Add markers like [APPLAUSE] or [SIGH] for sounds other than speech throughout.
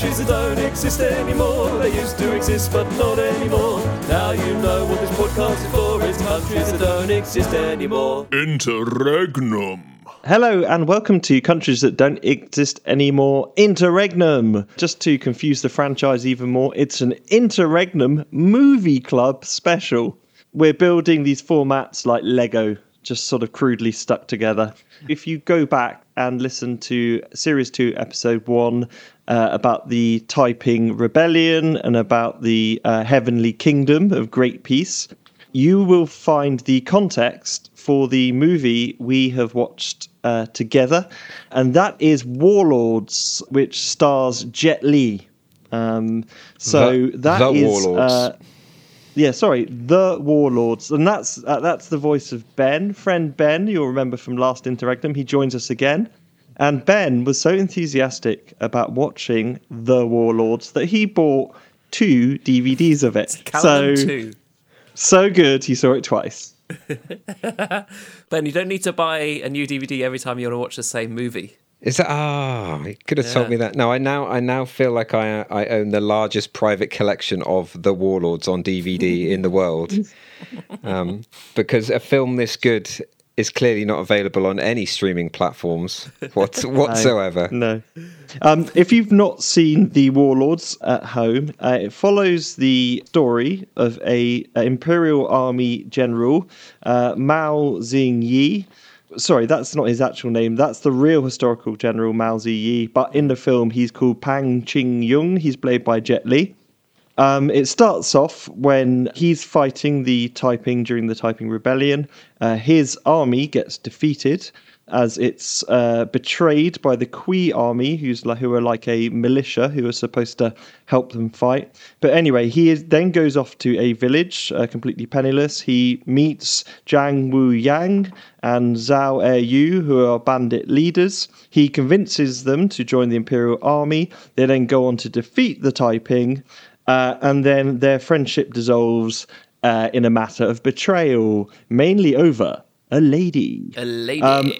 Countries that don't exist anymore. They used to exist, but not anymore. Now you know what this podcast is for. It's countries that don't exist anymore. Interregnum. Hello and welcome to Countries That Don't Exist Anymore Interregnum. Just to confuse the franchise even more, it's an Interregnum movie club special. We're building these formats like Lego, just sort of crudely stuck together. If you go back and listen to Series 2, Episode 1, uh, about the Taiping Rebellion and about the uh, Heavenly Kingdom of Great Peace, you will find the context for the movie we have watched uh, together, and that is Warlords, which stars Jet Li. Um, so The- that The is, Warlords. uh, yeah, sorry, the Warlords, and that's uh, that's the voice of Ben, friend Ben. You'll remember from last Interregnum. He joins us again, and Ben was so enthusiastic about watching the Warlords that he bought two DVDs of it. Count so two. so good, he saw it twice. [LAUGHS] Ben, you don't need to buy a new DVD every time you want to watch the same movie. Is that ah? you could have told me that. No, I now I now feel like I I own the largest private collection of the Warlords on DVD in the world, [LAUGHS] um, because a film this good is clearly not available on any streaming platforms [LAUGHS] what, whatsoever. No. Um, if you've not seen The Warlords at home, uh, it follows the story of a, a Imperial Army general, uh, Mao Xingyi. Sorry, that's not his actual name. That's the real historical general Mao Ziyi. But in the film, he's called Pang Ching Yung. He's played by Jet Li. Um, it starts off when he's fighting the Taiping during the Taiping Rebellion. Uh, his army gets defeated as it's uh, betrayed by the Kui army, who's who are like a militia who are supposed to help them fight. But anyway, he is, then goes off to a village, uh, completely penniless. He meets Zhang Wu Yang and Zhao Er Yu, who are bandit leaders. He convinces them to join the Imperial Army. They then go on to defeat the Taiping. Uh, and then their friendship dissolves uh, in a matter of betrayal, mainly over a lady. A lady. Um,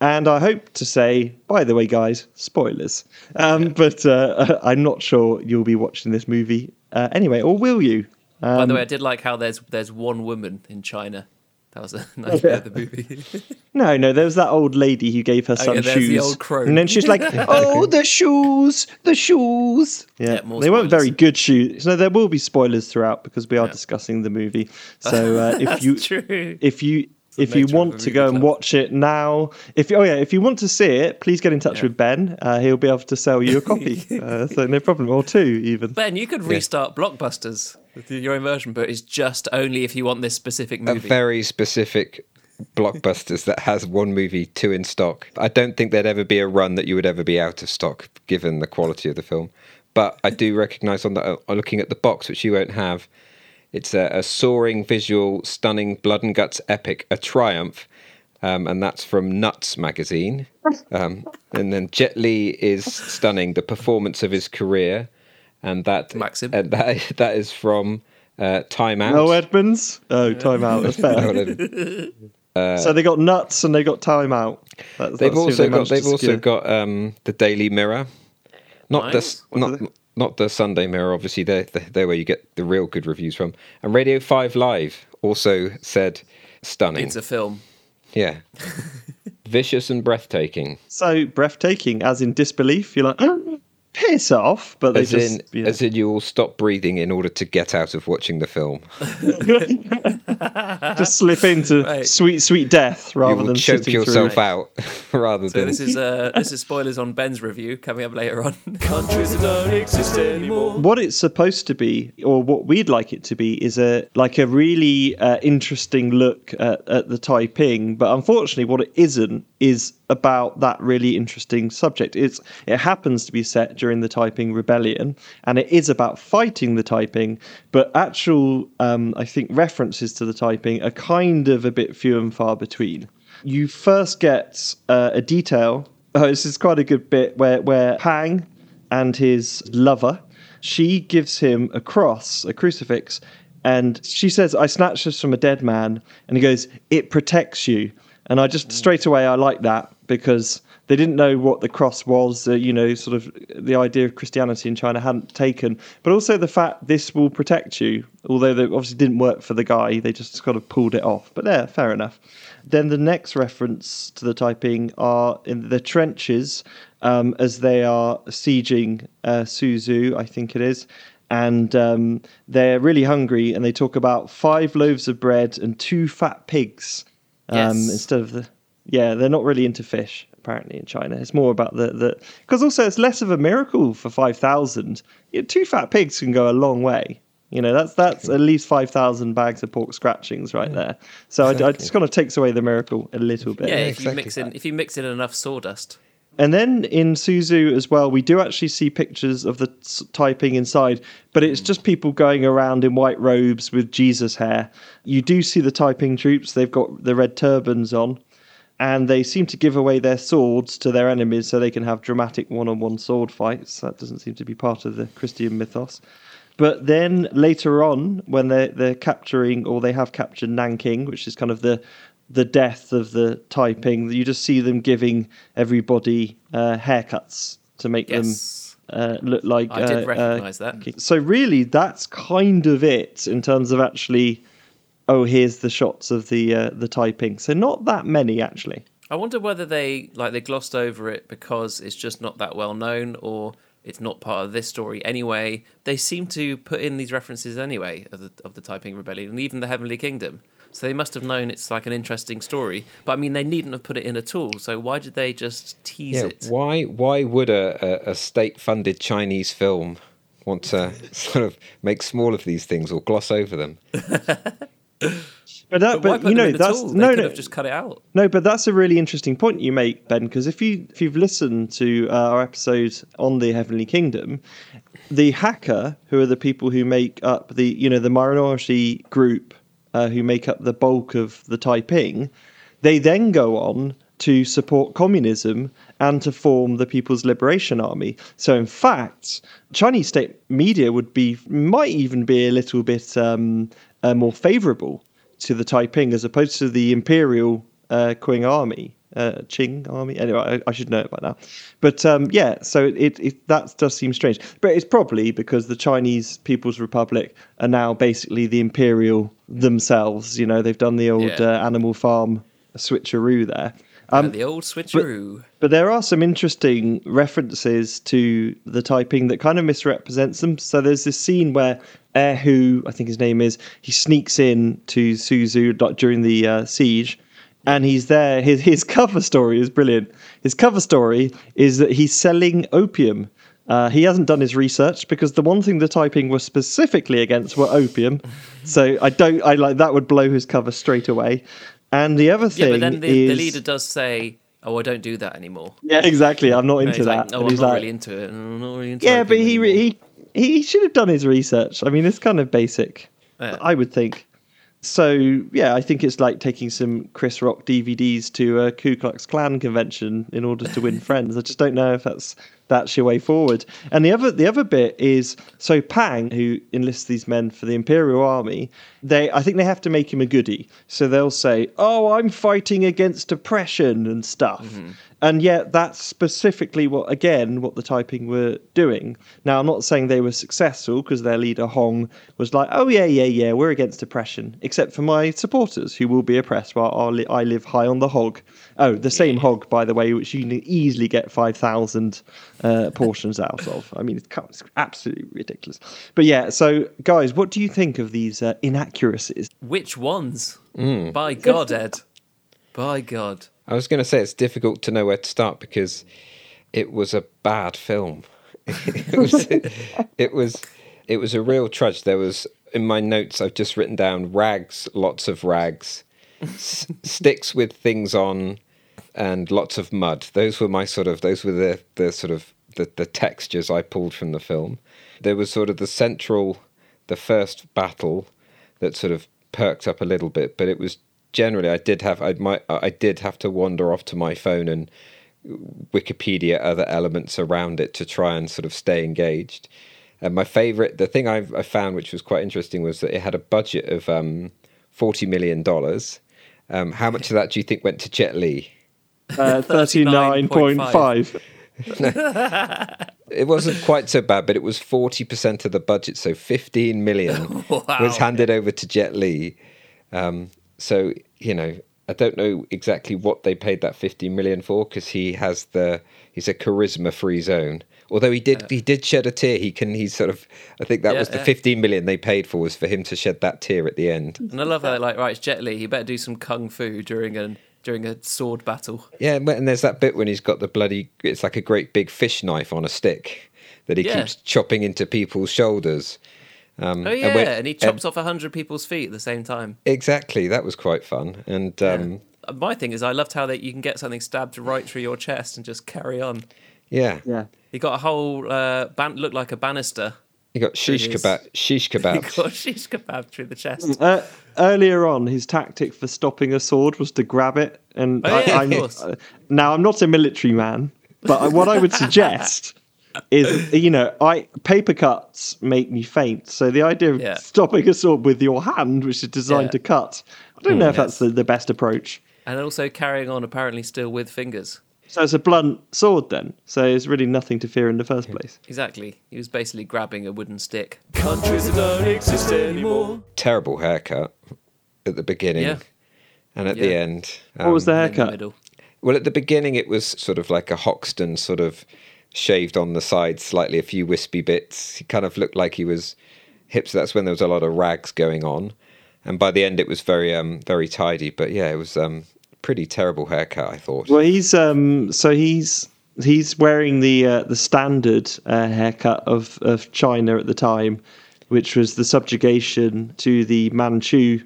And I hope to say, by the way, guys, spoilers. Um, But uh, [LAUGHS] I'm not sure you'll be watching this movie uh, anyway, or will you? Um, By the way, I did like how there's there's one woman in China. That was a [LAUGHS] nice bit of the movie. [LAUGHS] No, no, there was that old lady who gave her yeah, there's the shoes. old crone. And then she's like, [LAUGHS] oh, the shoes, the shoes. Yeah, Yeah, they weren't very good shoes. No, there will be spoilers throughout because we are discussing the movie. So uh, if you true. if you if you want to go and club. watch it now, if oh yeah, if you want to see it, please get in touch Yeah. with Ben. Uh, he'll be able to sell you a copy. uh, so no problem, or two even. Ben, you could restart Blockbusters with your own version, but it's just only if you want this specific movie. a movie. very specific blockbusters that has one movie, two in stock. I don't think there'd ever be a run that you would ever be out of stock, given the quality of the film. But I do recognise on the uh, looking at the box, which you won't have, it's a, a soaring visual, stunning blood and guts epic, a triumph, um, and that's from Nuts magazine. [LAUGHS] Um, and then Jet Li is stunning, the performance of his career, and that Maxim. and that [LAUGHS] that is from uh, Time Out. No Edmonds. Oh, time out. That's fair. [LAUGHS] [LAUGHS] so they got nuts and they got time out. That's, They've that's also they got managed they've also secure. got um, the Daily Mirror, not Nice. the not not the Sunday Mirror. Obviously, they're they're where you get the real good reviews from. And Radio Five Live also said stunning. It's a film. yeah, vicious and breathtaking. so breathtaking, as in disbelief. You're like, oh, piss off, but they As just in, yeah. as in, you will stop breathing in order to get out of watching the film. [LAUGHS] just slip into Right. sweet, sweet death rather will than choke yourself through. out [LAUGHS] rather So than. this is uh, this is spoilers on Ben's review coming up later on. [LAUGHS] Countries that don't exist anymore. What it's supposed to be, or what we'd like it to be, is a like a really uh, interesting look at, at the Taiping. But unfortunately, what it isn't is about that really interesting subject. It's it happens to be set during the Taiping Rebellion, and it is about fighting the Taiping. But actual, um, I think, references to the Taiping are kind of a bit few and far between. You first get uh, a detail. Oh, [LAUGHS] this is quite a good bit where where Pang and his lover, she gives him a cross, a crucifix, and she says, I snatched this from a dead man. And he goes, It protects you. And I just straight away I like that because they didn't know what the cross was, uh, you know, sort of the idea of Christianity in China hadn't taken, but also the fact this will protect you. Although they obviously didn't work for the guy, they just kind of pulled it off. But yeah, fair enough. Then the next reference to the Taiping are in the trenches um, as they are sieging uh, Suzhou, I think it is. And um, they're really hungry, and they talk about five loaves of bread and two fat pigs um, Yes. instead of the. Yeah, they're not really into fish apparently in China. It's more about the the because also it's less of a miracle for five thousand. You know, two fat pigs can go a long way. You know, that's that's at least five thousand bags of pork scratchings right there. So I, I just kind of takes away the miracle a little bit. Yeah, if you mix in if you mix in enough sawdust. And then in Suzhou as well, we do actually see pictures of the Taiping inside, but it's hmm. just people going around in white robes with Jesus hair. You do see the Taiping troops, they've got the red turbans on, and they seem to give away their swords to their enemies so they can have dramatic one on one sword fights. That doesn't seem to be part of the Christian mythos. But then later on, when they're, they're capturing or they have captured Nanking, which is kind of the the death of the Taiping, you just see them giving everybody uh, haircuts to make Yes. them uh, look like. I did uh, recognise uh, that. So really, that's kind of it in terms of actually. Oh, here's the shots of the uh, the Taiping. So not that many actually. I wonder whether they like they glossed over it because it's just not that well known or it's not part of this story anyway. They seem to put in these references anyway of the of the Taiping Rebellion and even the Heavenly Kingdom. So they must have known it's like an interesting story. But I mean, they needn't have put it in at all. So why did they just tease Yeah, it? why why would a, a, a state funded Chinese film want to [LAUGHS] sort of make small of these things or gloss over them? [LAUGHS] But that, But but, you know, that's? They no, could no, have just cut it out. No, but that's a really interesting point you make, Ben. Because if you if you've listened to uh, our episode on the Heavenly Kingdom, the Hakka, who are the people who make up the you know the minority group uh, who make up the bulk of the Taiping, they then go on to support communism and to form the People's Liberation Army. So, in fact, Chinese state media would be might even be a little bit um, uh, more favourable to the Taiping as opposed to the Imperial uh, Qing Army, uh, Qing Army. Anyway, I, I should know it by now. But um, yeah, so it, it that does seem strange. But it's probably because the Chinese People's Republic are now basically the Imperial themselves. You know, they've done the old Yeah. uh, Animal Farm switcheroo there. Uh, the old switcheroo. But there are some interesting references to the Taiping that kind of misrepresents them. So there's this scene where Erhu, I think his name is, he sneaks in to Suzhou during the uh, siege. And he's there. His his cover story is brilliant. His cover story is that he's selling opium. Uh, he hasn't done his research because the one thing the Taiping was specifically against were opium. [LAUGHS] So I don't. I like that would blow his cover straight away. And the other thing Yeah, but then the, is the leader does say, "Oh, I don't do that anymore." yeah, exactly. I'm not into that. like, "No, And I'm not like, really into it. I'm not really into yeah, but he, anymore." he he should have done his research. I mean, it's kind of basic. Yeah. I would think. So yeah, I think it's like taking some Chris Rock DVDs to a Ku Klux Klan convention in order to win [LAUGHS] friends. I just don't know if that's that's your way forward. And the other the other bit is so Pang, who enlists these men for the Imperial Army, they I think they have to make him a goodie. So they'll say, "Oh, I'm fighting against oppression and stuff." Mm-hmm. And yet that's specifically what again what the Taiping were doing. Now I'm not saying they were successful because their leader Hong was like, "Oh yeah, yeah, yeah, we're against oppression," except for my supporters who will be oppressed while I li- I live high on the hog. Oh, the same hog, by the way, which you can easily get five thousand uh, portions out of. I mean, it's, it's absolutely ridiculous. But yeah, so guys, what do you think of these uh, inaccuracies? Which ones? Mm. By God, Ed. By God. I was going to say it's difficult to know where to start because it was a bad film. [LAUGHS] it was it was it was a real trudge. There was in my notes I've just written down rags, lots of rags, s- sticks with things on, and lots of mud. Those were my sort of those were the the sort of the, the textures I pulled from the film. There was sort of the central, the first battle that sort of perked up a little bit, but it was generally I did have I might I did have to wander off to my phone and Wikipedia other elements around it to try and sort of stay engaged. And my favorite, the thing I've, I found which was quite interesting was that it had a budget of um, forty million dollars, Um, how much of that do you think went to Jet Li? Uh, 39.5. [LAUGHS] It wasn't quite so bad, but it was 40% of the budget, so 15 million [LAUGHS] was handed over to Jet Li. Um, so, you know, I don't know exactly what they paid that 15 million for because he has the he's a charisma free zone. Although he did he did shed a tear. He can he sort of I think that Yeah, was the yeah. 15 million they paid for was for him to shed that tear at the end. And I love how like, right, it's Jet Li. He better do some kung fu during a during a sword battle. Yeah, and and there's that bit when he's got the bloody it's like a great big fish knife on a stick that he keeps chopping into people's shoulders. Um, Oh yeah, when- and he chops off a hundred people's feet at the same time. Exactly, that was quite fun. And um, Uh, My thing is, I loved how that you can get something stabbed right through your chest and just carry on. yeah, Yeah. He got a whole uh, ban- looked like a banister. you got shish is. kebab, shish [LAUGHS] He got shish kebab through the chest. Uh, earlier on, his tactic for stopping a sword was to grab it. And Oh, I, yeah, of I'm- course. uh, now I'm not a military man, but what I would [LAUGHS] suggest is, you know, I paper cuts make me faint. So the idea of Yeah. stopping a sword with your hand, which is designed Yeah. to cut, I don't know if Yes. that's the, the best approach. and also carrying on apparently still with fingers. So it's a blunt sword then. So it's really nothing to fear in the first place. Exactly. He was basically grabbing a wooden stick. Countries that don't exist anymore. Terrible haircut at the beginning, Yeah. and at the Yeah. end. What was the um, in the haircut? middle. Well, at the beginning, it was sort of like a Hoxton, sort of shaved on the side slightly, a few wispy bits. He kind of looked like he was hip. So that's when there was a lot of rags going on, and by the end, it was very, um, very tidy. But yeah, it was um, pretty terrible haircut. I thought. Well, he's um, so he's he's wearing the uh, the standard uh, haircut of of China at the time, which was the subjugation to the Manchu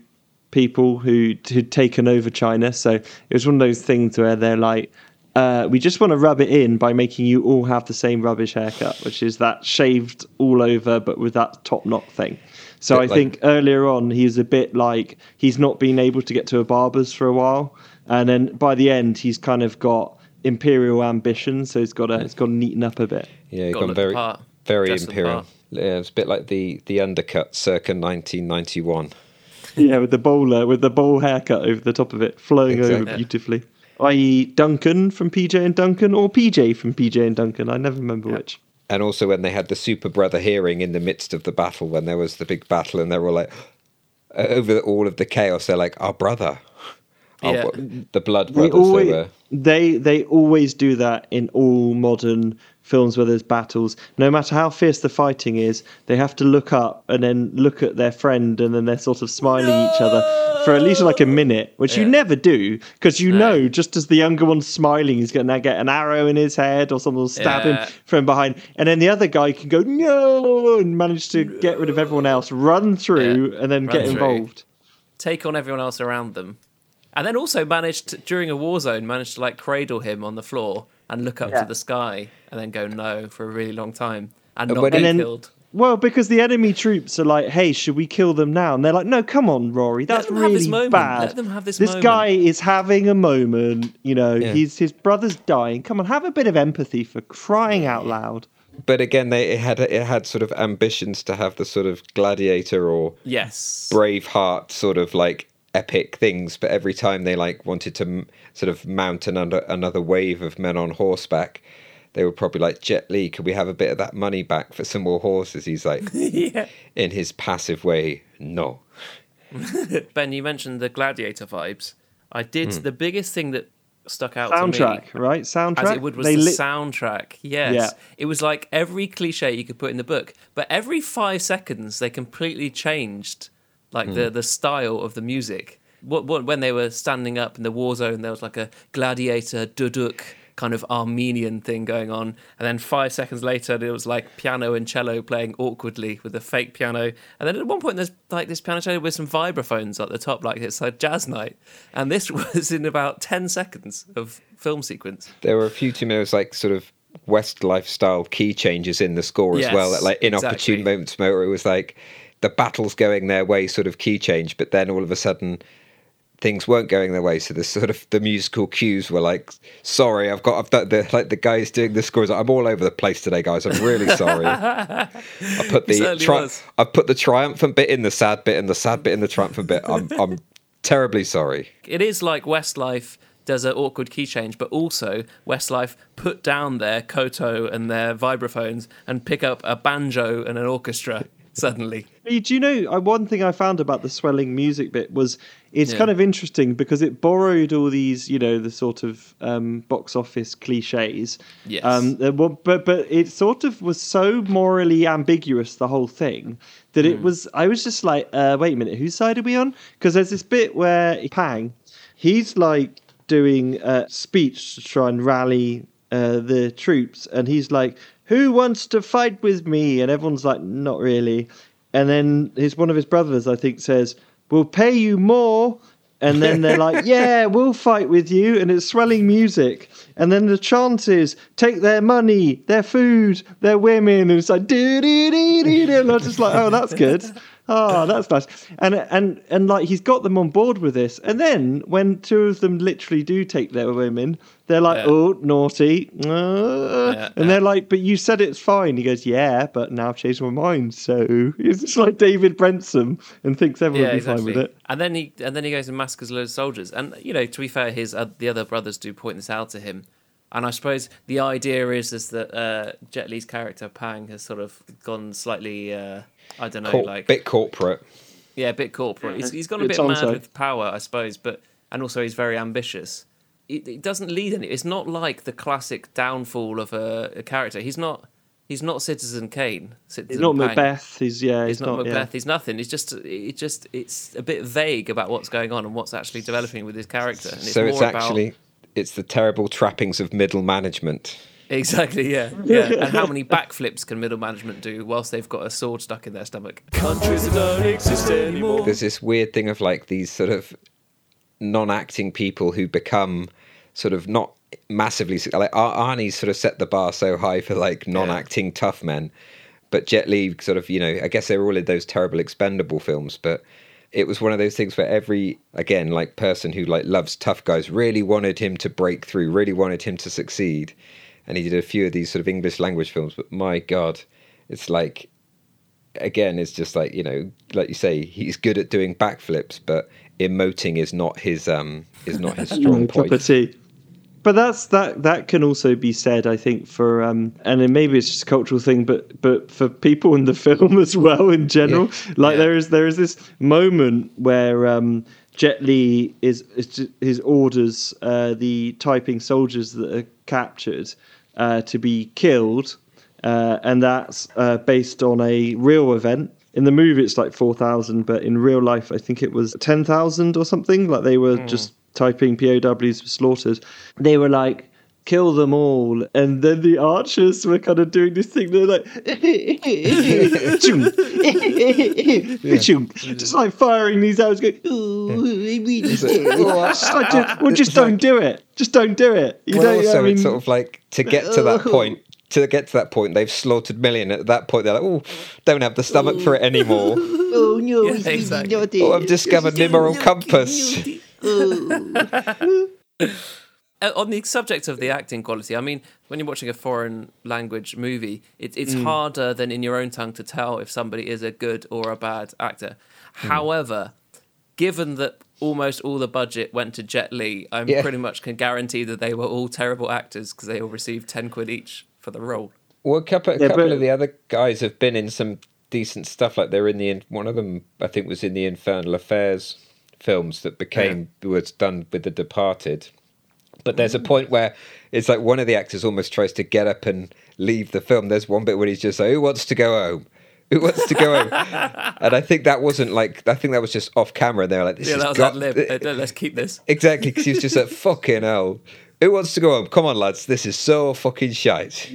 people who who'd taken over China. So it was one of those things where they're like. Uh, we just want to rub it in by making you all have the same rubbish haircut, which is that shaved all over, but with that top knot thing. So I like- think earlier on he's a bit like he's not been able to get to a barber's for a while, and then by the end he's kind of got imperial ambitions, so he's got to he's got to neaten up a bit. yeah, he Gotta gone very, part. very imperial. Yeah, it's a bit like the the undercut, circa 1991. Yeah, with the bowler with the bowl haircut over the top of it, flowing over Exactly. beautifully. I.e., Duncan from PJ and Duncan, or PJ from PJ and Duncan. I never remember which. And also when they had the super brother hearing in the midst of the battle, when there was the big battle, and they were all like, over all of the chaos, they're like, our brother, Our Yeah. bro- the blood They brothers. They always, were. they they always do that in all modern films where there's battles. No matter how fierce the fighting is, they have to look up and then look at their friend, and then they're sort of smiling at each other for at least like a minute, which you never do because you No. know just as the younger one's smiling, he's going to get an arrow in his head or someone will stab Yeah. him from behind, and then the other guy can go no and manage to get rid of everyone else, run through, and then Run get through. involved. Take on everyone else around them. And then also managed to, during a war zone, managed to like cradle him on the floor and look up Yeah. to the sky and then go no for a really long time and And not when be he- And then- killed. Well, because the enemy troops are like, "Hey, should we kill them now?" And they're like, "No, come on, Rory, that's them have really this moment. bad. Let them have this This moment." guy is having a moment. You know, Yeah. he's his brother's dying. Come on, have a bit of empathy for crying out loud." But again, they it had it had sort of ambitions to have the sort of gladiator or Yes. Braveheart sort of like epic things, but every time they like wanted to m- sort of mount another another wave of men on horseback, they were probably like Jet Li, could we have a bit of that money back for some more horses? He's like, [LAUGHS] yeah. in his passive way, no. [LAUGHS] Ben, you mentioned the gladiator vibes. I did Hmm. the biggest thing that stuck out to me Soundtrack, right? Soundtrack. as it would was They the lit- soundtrack. Yes, Yeah. it was like every cliche you could put in the book, but every five seconds they completely changed, like Hmm. the the style of the music. What, what when they were standing up in the war zone, there was like a gladiator duduk kind of Armenian thing going on, and then five seconds later there was like piano and cello playing awkwardly with a fake piano, and then at one point there's like this piano cello with some vibraphones at the top, like it's like jazz night, and this [LAUGHS] was in about ten seconds of film sequence. There were a few too many like sort of Westlife style key changes in the score as Yes, well. At, like inopportune exactly. moments where it was like the battle's going their way, sort of key change, but then all of a sudden things weren't going their way. So the sort of the musical cues were like, "Sorry, I've got I've done the like the guys doing the scores. I'm all over the place today, guys. I'm really sorry. [LAUGHS] I put the tri-. I put the triumphant bit in the sad bit and the sad bit in the triumphant bit. I'm I'm terribly sorry. It is like Westlife does an awkward key change, but also Westlife put down their koto and their vibraphones and pick up a banjo and an orchestra suddenly. Do you know uh, one thing I found about the swelling music bit was it's Yeah. kind of interesting because it borrowed all these, you know, the sort of um, box office cliches. Yes. Um, but but it sort of was so morally ambiguous the whole thing that Hmm. it was. I was just like, uh, wait a minute, whose side are we on? Because there's this bit where Pang, he's like doing a speech to try and rally uh, the troops, and he's like, "Who wants to fight with me?" And everyone's like, "Not really." And then his one of his brothers, I think, says, "We'll pay you more." And then they're like, [LAUGHS] "Yeah, we'll fight with you," and it's swelling music. And then the chant is, "Take their money, their food, their women," and it's like, "Do do do do do," and I'm just like, "Oh, that's good." [LAUGHS] Oh, that's nice. And and and like he's got them on board with this. And then when two of them literally do take their women, they're like, Yeah. "Oh, naughty," uh, Yeah, and they're like, "But you said it's fine." He goes, "Yeah, but now I've changed my mind." So [LAUGHS] it's just like David Brentsome and thinks everyone Yeah, will be fine with it. And then he and then he goes and massacres loads of soldiers. And you know, to be fair, his uh, the other brothers do point this out to him. And I suppose the idea is is that uh, Jet Li's character Pang has sort of gone slightly, uh, I don't know, Cor- like bit corporate. yeah, a bit corporate. He's, he's gone a It's bit mad also- with power, I suppose, but and also he's very ambitious. It, it doesn't lead any. It's not like the classic downfall of a, a character. He's not. He's not Citizen Kane. Citizen He's not Pang. Macbeth. He's yeah. He's He's, not, not, yeah. Macbeth. He's nothing. He's just. It just. It's a bit vague about what's going on and what's actually developing with his character. And it's so it's more about- actually it's the terrible trappings of middle management. exactly yeah yeah. and how many backflips can middle management do whilst they've got a sword stuck in their stomach? Countries that don't exist anymore. There's this weird thing of like these sort of non-acting people who become sort of not massively like Ar- Arnie's sort of set the bar so high for like non-acting tough men, but Jet Li sort of you know I guess they were all in those terrible expendable films, but it was one of those things where every again like person who like loves tough guys really wanted him to break through, really wanted him to succeed, and he did a few of these sort of English language films, but my god, it's like again, it's just like you know, like you say, he's good at doing backflips, but emoting is not his um is not his [LAUGHS] strong point. But that's that. That can also be said, I think, for um, and then maybe it's just a cultural thing, but but for people in the [LAUGHS] film as well in general. Like Yeah. there is there is this moment where um, Jet Li is, is his orders uh, the Taiping soldiers that are captured uh, to be killed, uh, and that's uh, based on a real event. In the movie, it's like four thousand, but in real life, I think it was ten thousand or something. Like they were just Taiping POWs were slaughtered. They were like, kill them all. And then the archers were kind of doing this thing. They're like, [LAUGHS] just like firing these arrows, going, just like, [LAUGHS] just- well, just don't do it. Just don't do it. You Well, know, also I mean, it's sort of like to get to that [LAUGHS] point. To get to that point, they've slaughtered million. At that point, they're like, "Oh, don't have the stomach for it anymore." oh no, Yeah, exactly. oh, I've discovered Nimeral compass. [LAUGHS] On the subject of the acting quality, I mean, when you're watching a foreign language movie, it, it's Mm. harder than in your own tongue to tell if somebody is a good or a bad actor. However, given that almost all the budget went to Jet Li, I Yeah. pretty much can guarantee that they were all terrible actors because they all received 10 quid each for the role. Well, a couple, a Yeah, couple but- of the other guys have been in some decent stuff. Like they're in the one of them, I think, was in the Infernal Affairs films that became was done with The Departed. But there's a mm. point where it's like one of the actors almost tries to get up and leave the film. There's one bit where he's just like, "Who wants to go home? Who wants to go home?" [LAUGHS] and I think that wasn't like I think that was just off camera. And they were like, "This Yeah, has that was got that lib. Let's keep this. exactly because he was just like [LAUGHS] fucking hell. Who wants to go home? Come on, lads. This is so fucking shite.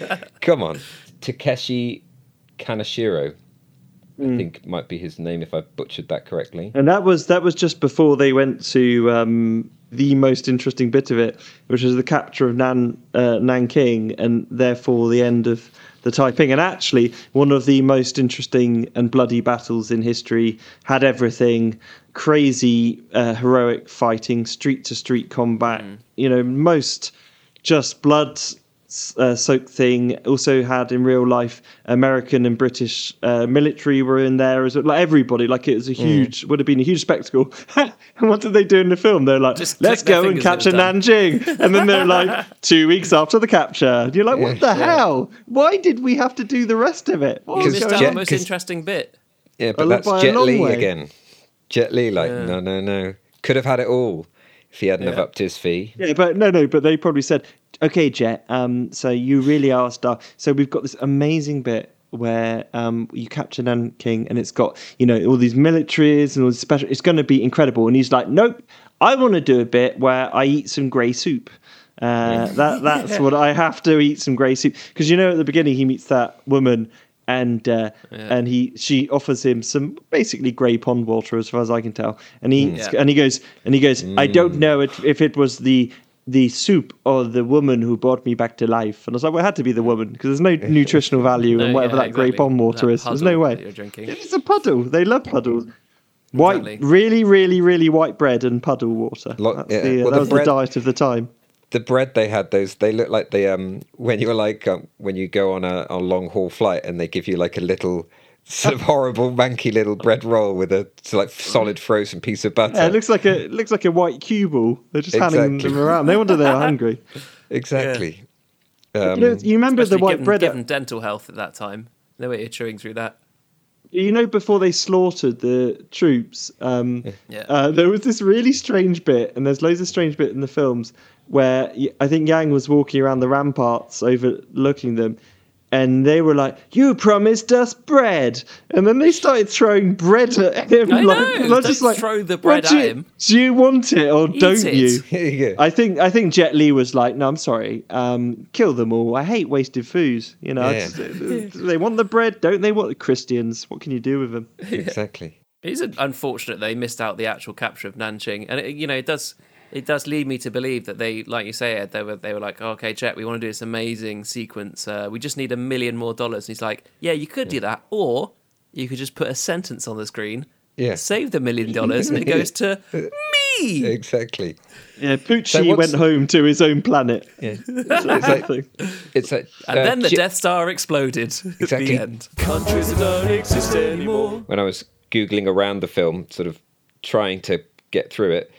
[LAUGHS] Come on. Takeshi Kaneshiro. Mm. I think might be his name if I butchered that correctly. And that was that was just before they went to um, the most interesting bit of it, which was the capture of Nan uh, Nanking, and therefore the end of the Taiping. And actually, one of the most interesting and bloody battles in history had everything crazy, uh, heroic fighting, street to street combat. You know, most just blood uh, soak thing. Also had in real life American and British uh, military were in there as well. Like everybody, like it was a Mm. huge, would have been a huge spectacle. [LAUGHS] and what did they do in the film? They're like, Just let's go and capture Nanjing. And then they're like, [LAUGHS] two weeks after the capture. And you're like, what the hell? Why did we have to do the rest of it? What You was missed out the most 'cause- interesting bit. Yeah, but love that's by a Jet Li way. again. Jet Li, like, no, no, no. Could have had it all if he hadn't have Yeah. upped his fee. Yeah, but no, no, but they probably said, okay, Jet, um, so you really are a star. So we've got this amazing bit where um, you capture Nanking and it's got, you know, all these militaries and all this special. It's going to be incredible. And he's like, nope, I want to do a bit where I eat some grey soup. Uh, that That's [LAUGHS] what I have to eat some grey soup. Because, you know, at the beginning, he meets that woman and uh, and he she offers him some basically grey pond water as far as I can tell. And he Yeah. and he goes and he goes I don't know if, if it was the the soup or the woman who brought me back to life. And I was like well it had to be the woman because there's no [LAUGHS] nutritional value in whatever yeah, that grey exactly. pond water That is. There's no way. you're drinking. it's a puddle. They love puddles. White Exactly. really really really white bread and puddle water. Lo- That's yeah. the, uh, Well, that the was bread- the diet of the time The bread they had, those they look like the um when you're like um, when you go on a, a long haul flight and they give you like a little sort of [LAUGHS] horrible manky little bread roll with a like solid frozen piece of butter. yeah, it looks like a it looks like a white cue ball they're just handing them around no wonder they're [LAUGHS] hungry exactly. you, Um, know, you remember the Especially white given, bread given dental health at that time. No way you're chewing through that. you know before they slaughtered the troops um Yeah. uh, there was this really strange bit and there's loads of strange bit in the films where I think yang was walking around the ramparts overlooking them and they were like you promised us bread and then they started throwing bread at him I like, know, not don't throw the "Well, bread do at you- him. do you want it or Eat don't it." you [LAUGHS] here you go. I think I think Jet Li was like, no, I'm sorry, um, kill them all. I hate wasted foods. You know, Yeah. it's- they want the bread, don't they? Want the Christians? What can you do with them? exactly. It is unfortunate they missed out the actual capture of Nanjing, and it, you know it does it does lead me to believe that they, like you say, Ed, they were they were like, oh, okay, Jet, we want to do this amazing sequence. Uh, we just need a million more dollars. And he's like, yeah, you could do that, or you could just put a sentence on the screen, Yeah. save the million dollars, and it goes to me. Exactly. Yeah, Pucci So went home to his own planet. Yeah. [LAUGHS] It's like, It's like And uh, then the Jet- Death Star exploded. [LAUGHS] At Exactly. the end. Countries that don't exist anymore. when I was googling around the film, sort of trying to get through it.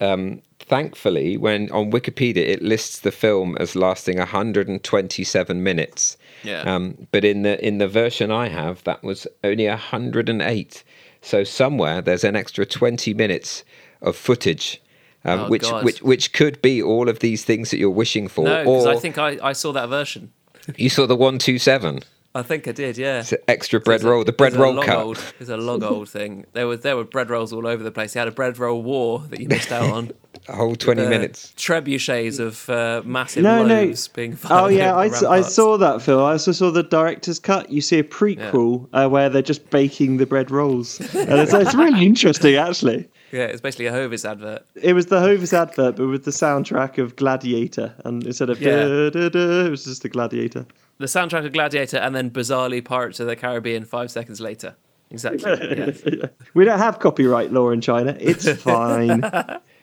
Um, thankfully, when on Wikipedia it lists the film as lasting 127 minutes. Yeah. Um, but in the in the version I have, that was only 108. So somewhere there's an extra 20 minutes of footage. Um, Oh, which God. which which could be all of these things that you're wishing for, No, because I think I, I saw that version. you saw the one two seven. I think I did, yeah. It's an extra bread It's a- roll, the bread roll cut. Old, it's a log old thing. There was there were bread rolls all over the place. They had a bread roll war that you missed out [LAUGHS] on. A whole 20 Uh, minutes. Trebuchets of uh, massive no, no. being fired. Oh yeah, over I, s- I saw that Phil. I also saw the director's cut. You see a prequel uh, where they're just baking the bread rolls, and it's, it's really interesting actually. Yeah, it's basically a Hovis advert. It was the Hovis advert, but with the soundtrack of Gladiator, and instead of Yeah. da, da, da, it was just the Gladiator. The soundtrack of Gladiator, and then bizarrely Pirates of the Caribbean five seconds later. Exactly. [LAUGHS] yeah. We don't have copyright law in China. It's [LAUGHS] fine.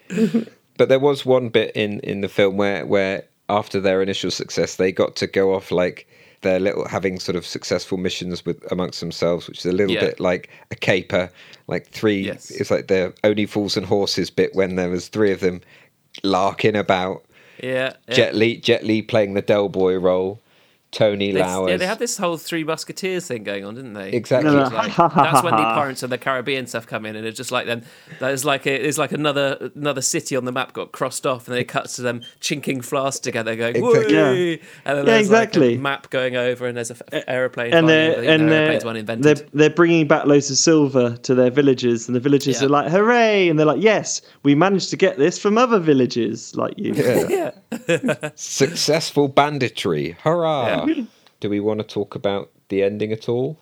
[LAUGHS] But there was one bit in in the film where where after their initial success they got to go off like they're little having sort of successful missions with amongst themselves, which is a little Yeah. bit like a caper, like three. Yes. It's like the only fools and horses bit when there was three of them larking about. Yeah. yeah. Jet Li, Jet Li playing the Del Boy role, Tony They, Lowers. yeah, they had this whole Three Musketeers thing going on, didn't they? Exactly. No, no, like- that's when the [LAUGHS] Pirates of the Caribbean stuff come in, and it's just like then there's like a, there's like another another city on the map got crossed off, and then it cuts to them chinking flasks together, going Exactly. "Whee!" Yeah. and then Yeah, exactly. like a map going over, and there's an aeroplane, and they're over, and they're, airplanes weren't they're they're bringing back loads of silver to their villages, and the villages Yeah. are like, "Hooray!" And they're like, "Yes, we managed to get this from other villages like you." yeah. [LAUGHS] Successful banditry. Hurrah! [LAUGHS] Do we want to talk about the ending at all?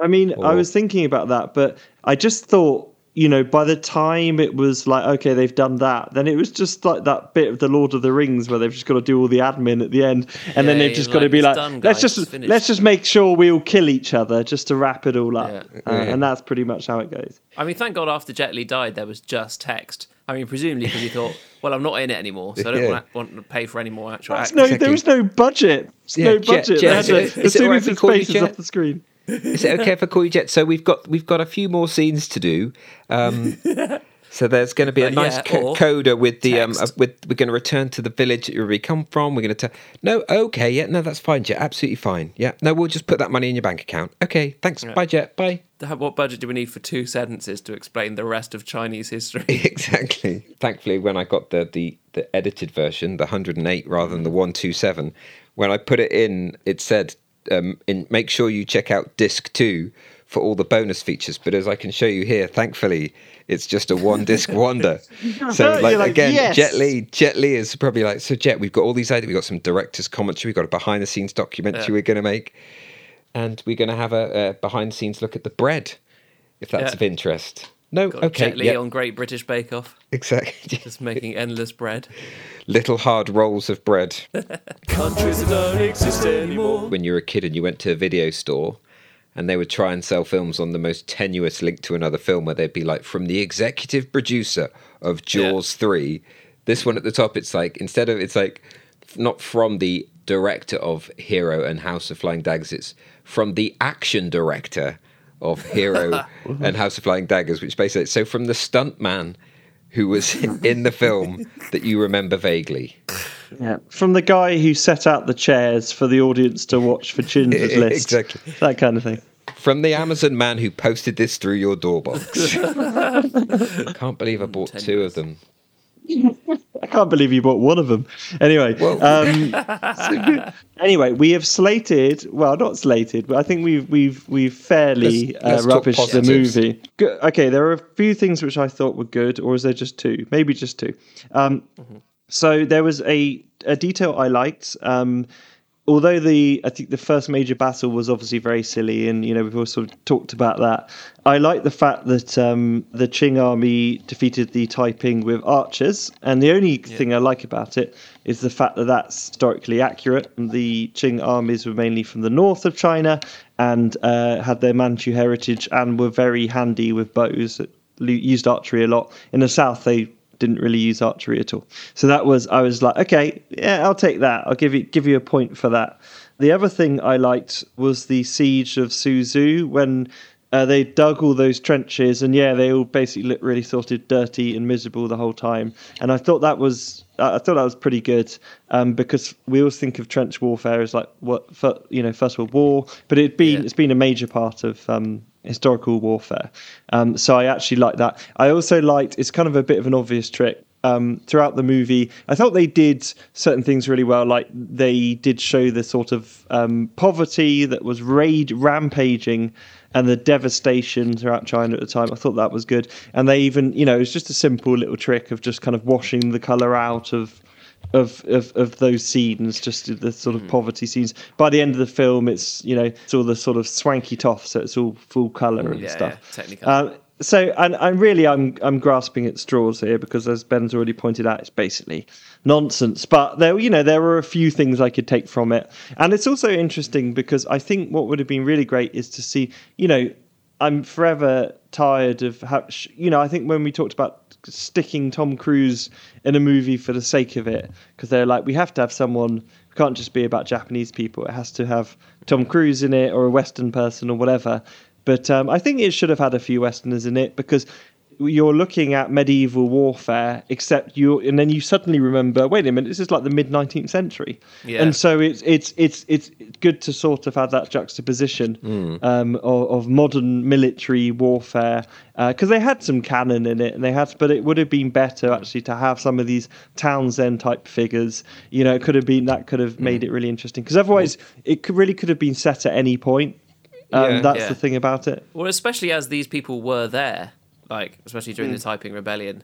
I mean, I was thinking about that, but I just thought, you know, by the time it was like, okay, they've done that, then it was just like that bit of the Lord of the Rings where they've just got to do all the admin at the end, and then they've you're just got to be like, done, let's guys, just finished." let's just make sure we all kill each other just to wrap it all up, Yeah. Uh, and that's pretty much how it goes. I mean, thank God after Jet Li died, there was just text. I mean, presumably because he thought, well, I'm not in it anymore, so I don't Yeah. want, want to pay for any more actual That's actors. no, Exactly. there was no budget. There's Yeah, no Jet- budget. Jet- They had to- is it as soon alright as if we his face is Jet? off the screen. Is it okay if I call you Jet? So we've got we've got a few more scenes to do. Um, [LAUGHS] so there's going to be a Uh, nice yeah, co- coda with the um. text. Uh, with we're going to return to the village that we come from. We're going to tell. No, okay, yeah, no, that's fine, Jet. Absolutely fine. Yeah, no, we'll just put that money in your bank account. Okay, thanks. Bye, Jet. Bye. What budget do we need for two sentences to explain the rest of Chinese history? [LAUGHS] exactly. Thankfully, when I got the, the the edited version, the 108 rather than the 127, when I put it in, it said, um, in, "Make sure you check out disc two for all the bonus features." But as I can show you here, thankfully, it's just a one disc [LAUGHS] wonder. So, like, like, again, yes. Jet Li, Jet Li is probably like, "So, Jet, we've got all these ideas. We've got some director's commentary. We've got a behind the scenes documentary Yeah. we're going to make." And we're going to have a, a behind the scenes look at the bread, if that's Yeah. of interest. No, Got okay, Jet Li yeah, on Great British Bake Off, exactly. just making endless bread. [LAUGHS] little hard rolls of bread. [LAUGHS] Countries that don't exist anymore. when you were a kid and you went to a video store and they would try and sell films on the most tenuous link to another film where they'd be like from the executive producer of Jaws 3 this one at the top it's like instead of it's like not from the director of Hero and House of Flying Daggers it's from the action director of Hero [LAUGHS] and House of Flying Daggers which basically so from the stunt man who was [LAUGHS] in the film that you remember vaguely Yeah, from the guy who set out the chairs for the audience to watch for Chin's [LAUGHS] list. Exactly. That kind of thing. From the Amazon man who posted this through your door box. [LAUGHS] Can't believe I bought two of them. [LAUGHS] I can't believe you bought one of them. Anyway, um, so- anyway, we have slated. Well, not slated, but I think we've we've we've fairly Let's- let's uh, rubbished the movie. Good. Okay, there are a few things which I thought were good, or is there just two? Maybe just two. Um, So there was a a detail I liked. Um, although the I think the first major battle was obviously very silly, and you know we've all sort of talked about that. I like the fact that um, the Qing army defeated the Taiping with archers, and the only thing I like about it is the fact that that's historically accurate. The Qing armies were mainly from the north of China and uh, had their Manchu heritage and were very handy with bows. Used archery a lot. In the south, they didn't really use archery at all. So that was I was like, okay, yeah, I'll take that. I'll give you give you a point for that. The other thing I liked was the siege of Suzhou when uh, they dug all those trenches, and yeah, they all basically looked really sort of dirty and miserable the whole time. And I thought that was I thought that was pretty good um, because we always think of trench warfare as like what for, you know First World War, but it'd been Yeah. it's been a major part of um, historical warfare. Um, so I actually like that. I also liked it's kind of a bit of an obvious trick. Um, throughout the movie, I thought they did certain things really well. Like they did show the sort of um, poverty that was raid rampaging and the devastation throughout China at the time. I thought that was good. And they even, you know, it's just a simple little trick of just kind of washing the color out of of, of of those scenes, just the sort Hmm. of poverty scenes. By the end of the film, it's you know it's all the sort of swanky toff, so it's all full color and Yeah, stuff. yeah. Um, so and, and really, I'm I'm grasping at straws here because as Ben's already pointed out, it's basically nonsense. But there, you know, there were a few things I could take from it, and it's also interesting because I think what would have been really great is to see, you know, I'm forever tired of how, you know, I think when we talked about sticking Tom Cruise in a movie for the sake of it, because they're like, we have to have someone, it can't just be about Japanese people, it has to have Tom Cruise in it or a Western person or whatever. But um, I think it should have had a few Westerners in it because you're looking at medieval warfare, except you, and then you suddenly remember, wait a minute, this is like the mid 19th century, Yeah. and so it's it's it's it's good to sort of have that juxtaposition um, of, of modern military warfare because they had some cannon in it, and they had, but it would have been better actually to have some of these Townsend type figures. You know, it could have been that could have made it really interesting because otherwise it could, really could have been set at any point. Um, Yeah. that's Yeah. the thing about it. Well, especially as these people were there, like especially during Mm. the Taiping Rebellion.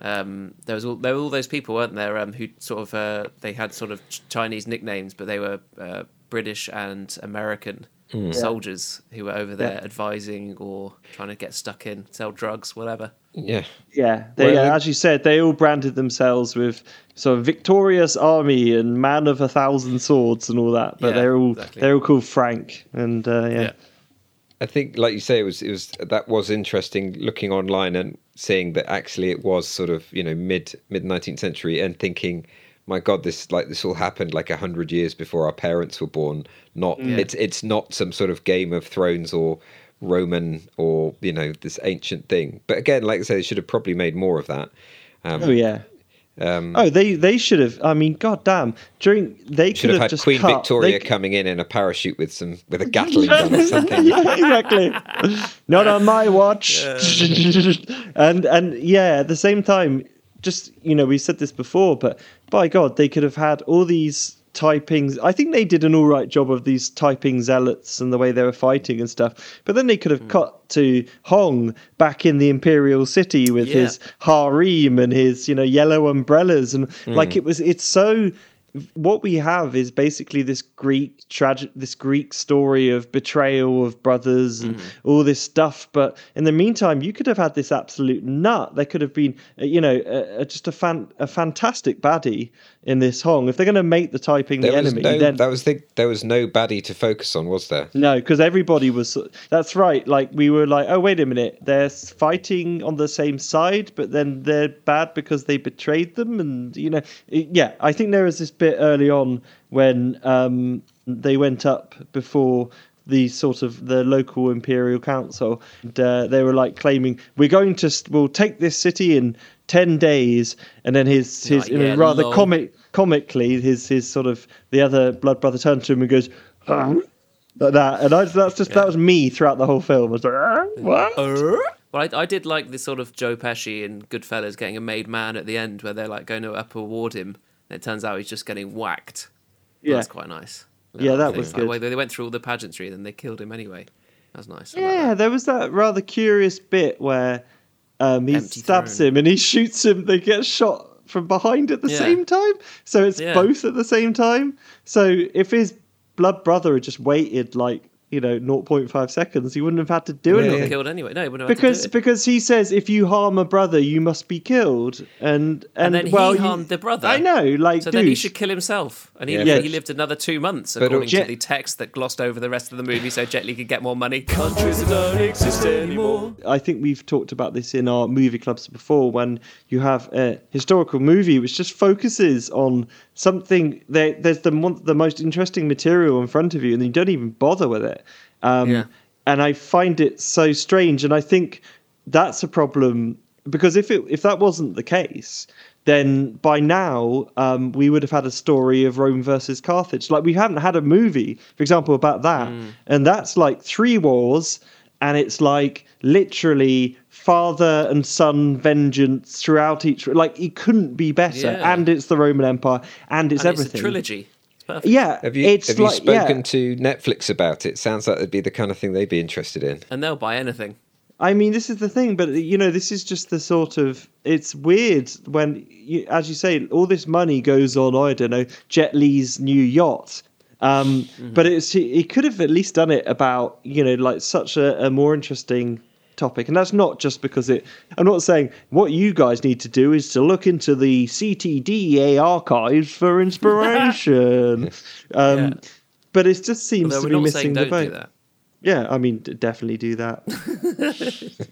Um, there was all there were all those people, weren't there? Um, who sort of uh, they had sort of Chinese nicknames, but they were uh, British and American soldiers who were over there Yeah. advising or trying to get stuck in, sell drugs, whatever. Yeah. Yeah, they, Well, yeah, then- as you said, they all branded themselves with sort of victorious army and man of a thousand swords and all that. But Yeah, they're all exactly. they're all called Frank, and uh, yeah. Yeah. I think, like you say, it was it was that was interesting looking online, and seeing that actually it was sort of you know mid mid 19th century and thinking my god this like this all happened like a hundred years before our parents were born. Not it's it's not some sort of game of thrones or roman or you know this ancient thing. But again like i say they should have probably made more of that. Um, Oh yeah. Um, Oh, they they should have. I mean, goddamn. During they should could have had just queen cut, victoria they- coming in in a parachute with some with a [LAUGHS] gatling gun or something [LAUGHS] yeah, exactly. Not on my watch. [LAUGHS] and and yeah, at the same time, just you know, we said this before, but by God, they could have had all these Taipings. I think they did an all right job of these Taiping zealots and the way they were fighting and stuff. But then they could have Hmm. cut to Hong back in the imperial city with Yeah. his harem and his you know yellow umbrellas and like Hmm. it was. It's so what we have is basically this Greek tragic, this Greek story of betrayal of brothers and all this stuff. But in the meantime, you could have had this absolute nut. There could have been, uh, you know, uh, uh, just a fan, a fantastic baddie in this Hong. If they're going to make the Taiping there the enemy, no then that was the there was no baddie to focus on was there no, because everybody was. That's right. Like we were like, oh wait a minute, they're fighting on the same side, but then they're bad because they betrayed them, and you know, it- yeah. I think there was this bit early on when um, they went up before the sort of the local imperial council, and uh, they were like claiming, "We're going to, st- we'll take this city in." 10 days and then his his in a rather lol. comic comically his his sort of the other blood brother turns to him and goes like that, and I, that's just that was me throughout the whole film. I was like, "Ah, what? Well, I, I did like the sort of Joe Pesci in Goodfellas getting a made man at the end, where they're like going to up award him, and it turns out he's just getting whacked. Yeah. That's quite nice. Yeah, that was like, good. well, they went through all the pageantry, and then they killed him anyway. That was nice. Like Yeah, that. there was that rather curious bit where um, he Empty stabs throne. him and he shoots him. They get shot from behind at the Yeah. same time, so it's Yeah. both at the same time. So if his blood brother had just waited like you know 0.5 seconds, he wouldn't have had to do Yeah, anything. Got killed anyway. No, he wouldn't have had to because because he says if you harm a brother you must be killed and and, And then he well you- harmed the brother. I know like So dude then he should kill himself, and he, Yeah, he lived another two months, But, uh, according Jet- to the text that glossed over the rest of the movie, so Jet Li could get more money. Countries that don't exist anymore. I think we've talked about this in our movie clubs before when you have a historical movie which just focuses on something there there's the the most interesting material in front of you and you don't even bother with it um, Yeah. and I find it so strange and I think that's a problem because if it if that wasn't the case then by now um, we would have had a story of Rome versus Carthage. Like we haven't had a movie, for example, about that, and that's like three wars, and it's like literally father and son vengeance throughout each. Like it couldn't be better, Yeah. and it's the Roman Empire, and it's and everything. it's a trilogy. It's perfect. Yeah, have you it's have you spoken yeah. to netflix about it sounds like it'd be the kind of thing they'd be interested in And they'll buy anything. I mean, this is the thing, but you know, this is just the sort of. It's weird when, you, as you say, all this money goes on. I don't know, Jet Li's new yacht. Um, But it's he could have at least done it about you know like such a, a more interesting topic, and that's not just because it. I'm not saying what you guys need to do is to look into the CTDA archives for inspiration. [LAUGHS] um, Yeah. But it just seems Although to be missing the boat. Yeah, I mean, definitely do that.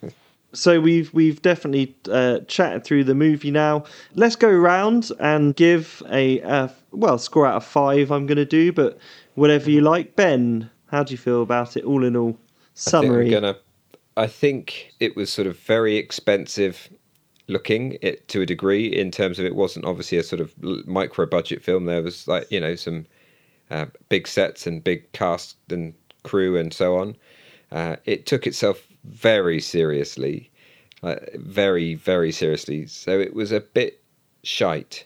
[LAUGHS] [LAUGHS] so we've we've definitely uh, chatted through the movie now. Let's go round and give a, uh well score out of five. I'm going to do, but whatever you like. Ben, how do you feel about it? All in all, I think summary. I'm gonna. I think it was sort of very expensive looking it to a degree in terms of it wasn't obviously a sort of micro budget film. There was like you know some uh, big sets and big cast and crew and so on. Uh, it took itself very seriously, uh, very very seriously. So it was a bit shite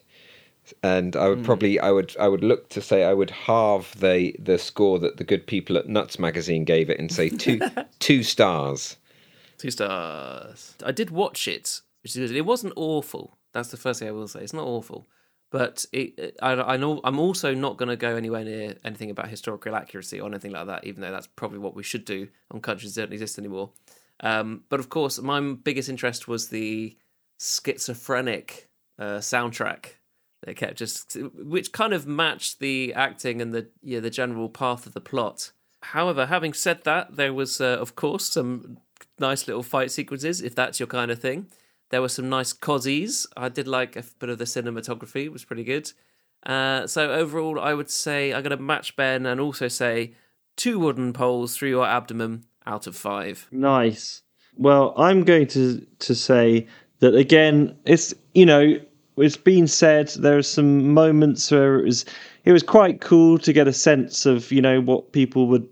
and I would probably I would I would look to say I would halve the the score that the good people at Nuts magazine gave it and say two [LAUGHS] two stars. Two stars. I did watch it, which is good. It wasn't awful. That's the first thing I will say. It's not awful, but it, I, I know I'm also not going to go anywhere near anything about historical accuracy or anything like that. Even though that's probably what we should do on countries that don't exist anymore. Um, but of course, my biggest interest was the schizophrenic uh, soundtrack. They kept just, which kind of matched the acting and the yeah the general path of the plot. However, having said that, there was uh, of course some nice little fight sequences if that's your kind of thing. There were some nice cozies. I did like a bit of the cinematography; it was pretty good. Uh, so overall, I would say I'm going to match Ben and also say two wooden poles through your abdomen out of five. Nice. Well, I'm going to to say that again. It's you know it's been said there are some moments where it was it was quite cool to get a sense of you know what people would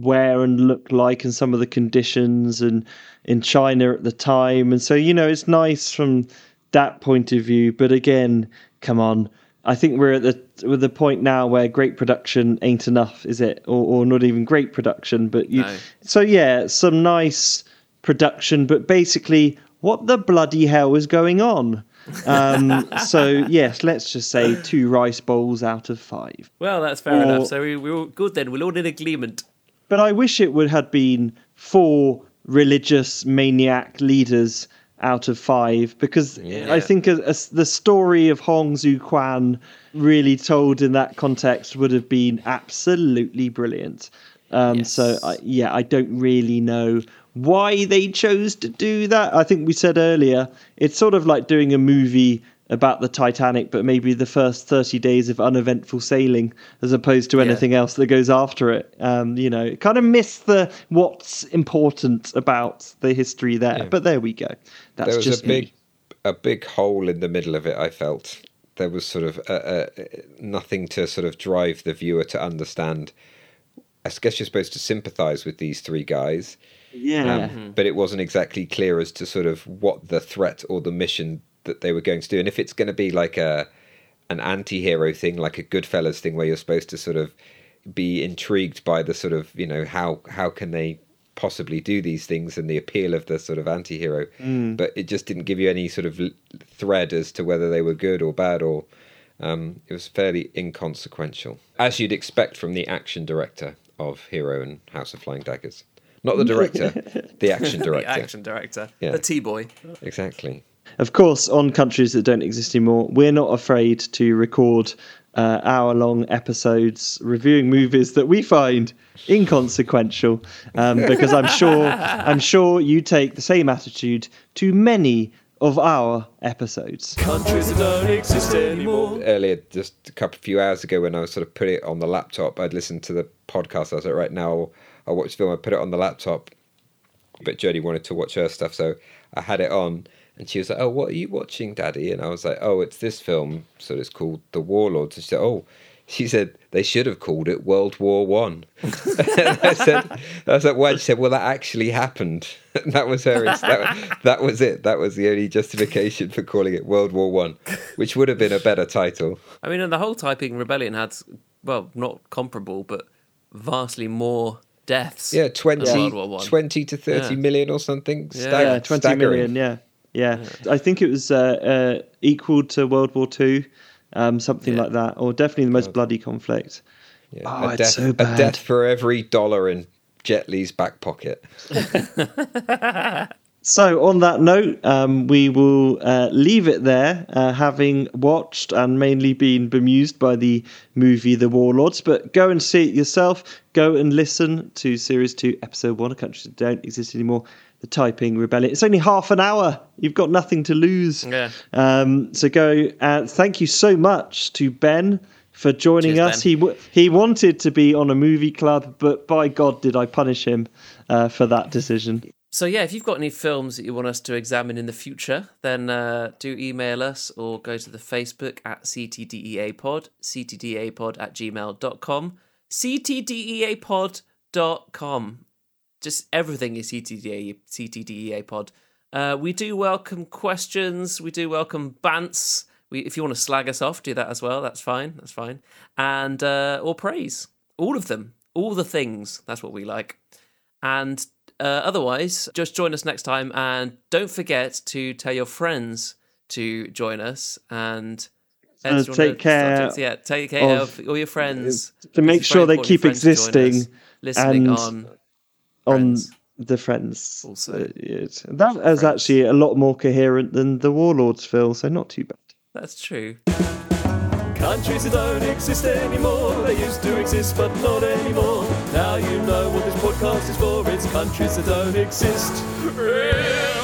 wear and look like and some of the conditions and in China at the time and so you know it's nice from that point of view but again come on I think we're at the with the point now where great production ain't enough is it or, or not even great production but you No. so yeah some nice production but basically what the bloody hell is going on um, [LAUGHS] so yes let's just say two rice bowls out of five Well, that's fair Or- enough. So we, we're all good then. We're all in agreement. But I wish it would have been four religious maniac leaders out of five because I think a, a- the story of Hong Xiuquan really told in that context would have been absolutely brilliant. Um, Yes. So I, yeah, I don't really know why they chose to do that. I think we said earlier it's sort of like doing a movie about the Titanic, but maybe the first 30 days of uneventful sailing as opposed to anything else that goes after it. Um, you know, kind of miss the what's important about the history there. But there we go. That's there was just a big me. a big hole in the middle of it i felt there was sort of uh, uh, nothing to sort of drive the viewer to understand i guess you're supposed to sympathize with these three guys Yeah. um, but it wasn't exactly clear as to sort of what the threat or the mission that they were going to do. And if it's going to be like a an anti-hero thing like a goodfellas thing where you're supposed to sort of be intrigued by the sort of you know how how can they possibly do these things and the appeal of the sort of anti-hero. But it just didn't give you any sort of thread as to whether they were good or bad or um, it was fairly inconsequential as you'd expect from the action director of hero and house of flying daggers. Not the director [LAUGHS] the action director. The action director, Yeah. the T boy. exactly Of course, on countries that don't exist anymore, we're not afraid to record uh, hour long episodes reviewing movies that we find inconsequential um, [LAUGHS] because I'm sure I'm sure you take the same attitude to many of our episodes. Countries that don't exist anymore. earlier, just a couple of few hours ago, when I was sort of put it on the laptop, I'd listened to the podcast. I was like, right now, I'll watch film. I put it on the laptop, but Jodie wanted to watch her stuff, so I had it on, and she was like, "Oh, what are you watching, Daddy?" And I was like, "Oh, it's this film. So it's called The Warlords." And she said, "Oh." She said they should have called it World War One. [LAUGHS] I said, "I was like, why?" She said, "Well, that actually happened. [LAUGHS] that was her. That, that was it. That was the only justification for calling it World War One, which would have been a better title." I mean, and the whole Taiping Rebellion had, well, not comparable, but vastly more deaths. Yeah, 20, World War 20 to thirty Yeah. million or something. Yeah. Stag- Yeah, twenty staggering. million. Yeah, yeah. I think it was uh, uh, equal to World War Two, um, something Yeah. like that, or definitely the most bloody conflict. Yeah. Oh, a, it's death, so a death for every dollar in Jet Li's back pocket. [LAUGHS] So, on that note, um, we will uh, leave it there, uh, having watched and mainly been bemused by the movie The Warlords. But go and see it yourself. Go and listen to Series 2, Episode 1 of Countries That Don't Exist Anymore The Taiping Rebellion. It's only half an hour. You've got nothing to lose. Yeah. Um, so, go and thank you so much to Ben. For joining Cheers, us, Ben. he w- he wanted to be on a movie club, but by God, did I punish him uh, for that decision? So yeah, if you've got any films that you want us to examine in the future, then uh, do email us or go to the Facebook at ctdeapod, ctdeapod at gmail.com, ctdeapod.com. Just everything is CTDA, ctdeapod. Uh, we do welcome questions. We do welcome bants. We, if you want to slag us off, do that as well. That's fine. That's fine. And uh, or praise, all of them, all the things. That's what we like. And uh, otherwise, just join us next time. And don't forget to tell your friends to join us. And Ed, take care start? Yeah, take care of- of, all your friends. to make sure they keep your friends to join us, existing listening and- on. On the friends. Also. Uh, yes. that is actually a lot more coherent than the Warlords, Phil. So not too bad. That's true. Countries that don't exist anymore. They used to exist, but not anymore. Now you know what this podcast is for. It's countries that don't exist anymore.